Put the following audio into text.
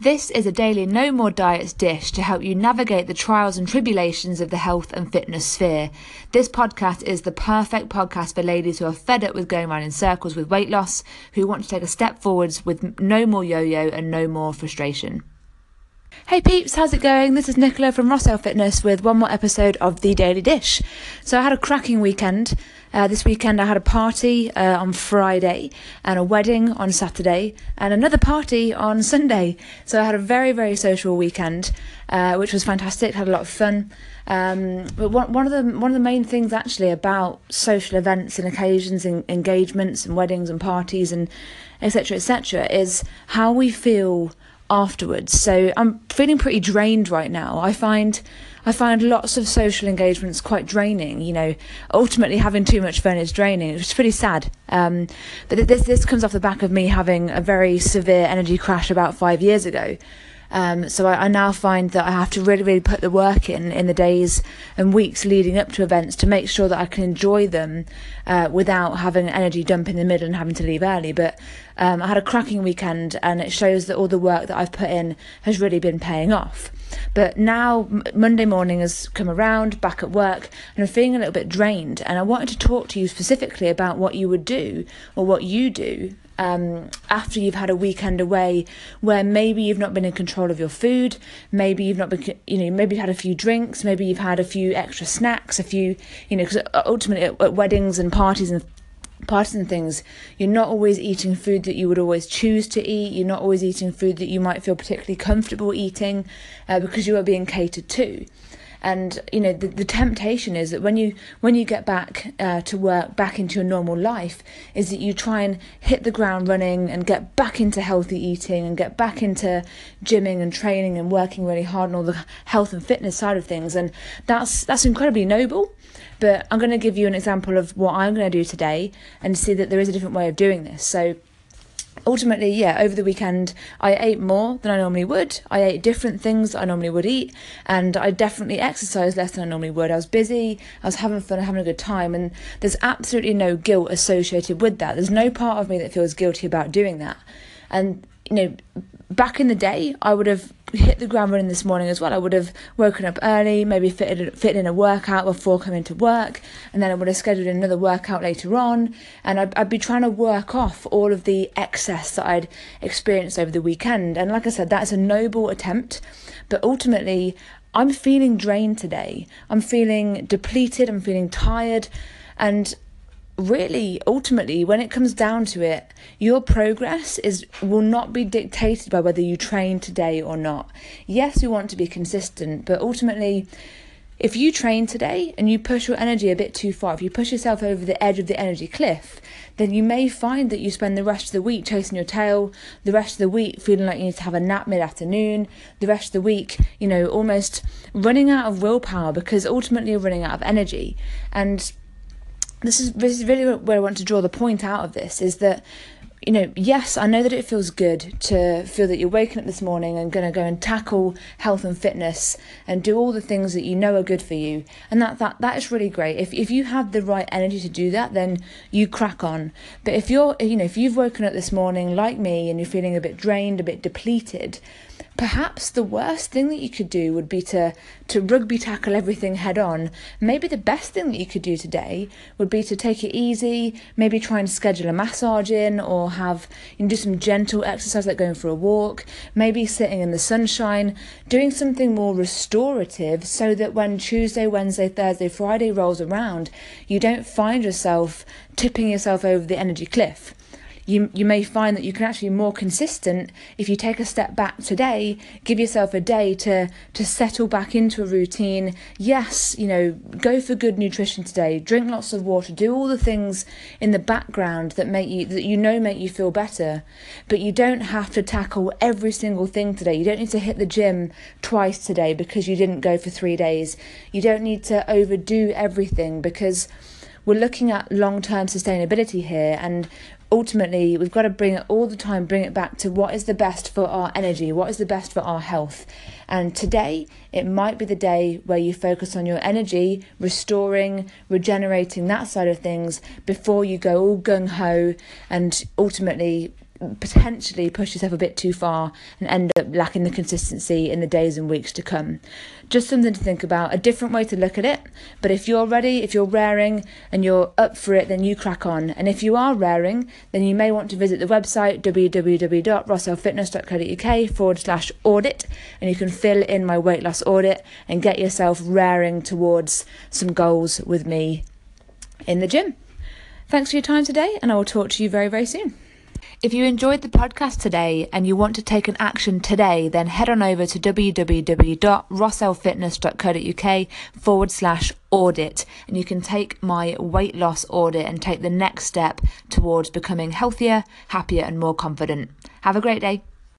This is a daily No More Diets dish to help you navigate the trials and tribulations of the health and fitness sphere. This podcast is the perfect podcast for ladies who are fed up with going around in circles with weight loss, who want to take a step forwards with no more yo yo and no more frustration. Hey peeps, how's it going? This is Nicola from Rossell Fitness with one more episode of The Daily Dish. So I had a cracking weekend. Uh, this weekend I had a party uh, on Friday and a wedding on Saturday and another party on Sunday. So I had a very, very social weekend, uh, which was fantastic. Had a lot of fun. Um, but one, one of the one of the main things actually about social events and occasions and engagements and weddings and parties and etc. etc. is how we feel afterwards. So I'm feeling pretty drained right now. I find I find lots of social engagements quite draining. You know, ultimately having too much fun is draining. It's pretty sad. Um, but this this comes off the back of me having a very severe energy crash about five years ago. Um, so I, I, now find that I have to really, really put the work in in the days and weeks leading up to events to make sure that I can enjoy them uh, without having an energy dump in the middle and having to leave early. But um, I had a cracking weekend, and it shows that all the work that I've put in has really been paying off. But now Monday morning has come around, back at work, and I'm feeling a little bit drained. And I wanted to talk to you specifically about what you would do or what you do um, after you've had a weekend away where maybe you've not been in control of your food, maybe you've not been, you know, maybe you've had a few drinks, maybe you've had a few extra snacks, a few, you know, because ultimately at, at weddings and parties and parties and things, you're not always eating food that you would always choose to eat. You're not always eating food that you might feel particularly comfortable eating uh, because you are being catered to and you know the, the temptation is that when you when you get back uh, to work back into your normal life is that you try and hit the ground running and get back into healthy eating and get back into gymming and training and working really hard on all the health and fitness side of things. And that's that's incredibly noble but I'm going to give you an example of what I'm going to do today and see that there is a different way of doing this. So ultimately, yeah, over the weekend, I ate more than I normally would. I ate different things I normally would eat, and I definitely exercised less than I normally would. I was busy, I was having fun, having a good time, and there's absolutely no guilt associated with that. There's no part of me that feels guilty about doing that. And, you know, back in the day, I would have hit the ground running this morning as well. I would have woken up early, maybe fitted, fitted in a workout before coming to work, and then I would have scheduled another workout later on. And I'd, I'd be trying to work off all of the excess that I'd experienced over the weekend. And like I said, that's a noble attempt, but ultimately, I'm feeling drained today. I'm feeling depleted, I'm feeling tired, and really ultimately when it comes down to it your progress is will not be dictated by whether you train today or not. Yes you want to be consistent but ultimately if you train today and you push your energy a bit too far if you push yourself over the edge of the energy cliff then you may find that you spend the rest of the week chasing your tail the rest of the week feeling like you need to have a nap mid-afternoon the rest of the week you know almost running out of willpower because ultimately you're running out of energy. And this is this is really where I want to draw the point out of this is that you know, yes, I know that it feels good to feel that you're waking up this morning and going to go and tackle health and fitness and do all the things that you know are good for you, and that that that is really great. If if you have the right energy to do that, then you crack on. But if you're, you know, if you've woken up this morning like me and you're feeling a bit drained, a bit depleted, perhaps the worst thing that you could do would be to to rugby tackle everything head on. Maybe the best thing that you could do today would be to take it easy, maybe try and schedule a massage in or have you know, do some gentle exercise like going for a walk, maybe sitting in the sunshine, doing something more restorative so that when Tuesday, Wednesday, Thursday, Friday rolls around, you don't find yourself tipping yourself over the energy cliff you you may find that you can actually be more consistent. If you take a step back today give yourself a day to to settle back into a routine. Yes you know go for good nutrition today. Drink lots of water. Do all the things in the background that make you that you know make you feel better. But you don't have to tackle every single thing today. You don't need to hit the gym twice today because you didn't go for 3 days. You don't need to overdo everything because we're looking at long term sustainability here and ultimately we've got to bring it all the time bring it back to what is the best for our energy what is the best for our health. And today it might be the day where you focus on your energy restoring regenerating that side of things before you go all gung-ho and ultimately potentially push yourself a bit too far and end up lacking the consistency in the days and weeks to come. Just something to think about, a different way to look at it. But if you're ready, if you're raring and you're up for it, then you crack on. And if you are raring, then you may want to visit the website www.rossellfitness.co.uk forward slash audit and you can fill in my weight loss audit and get yourself raring towards some goals with me in the gym. Thanks for your time today, and I will talk to you very, very soon. If you enjoyed the podcast today and you want to take an action today, then head on over to www.rossellfitness.co.uk forward slash audit and you can take my weight loss audit and take the next step towards becoming healthier, happier, and more confident. Have a great day.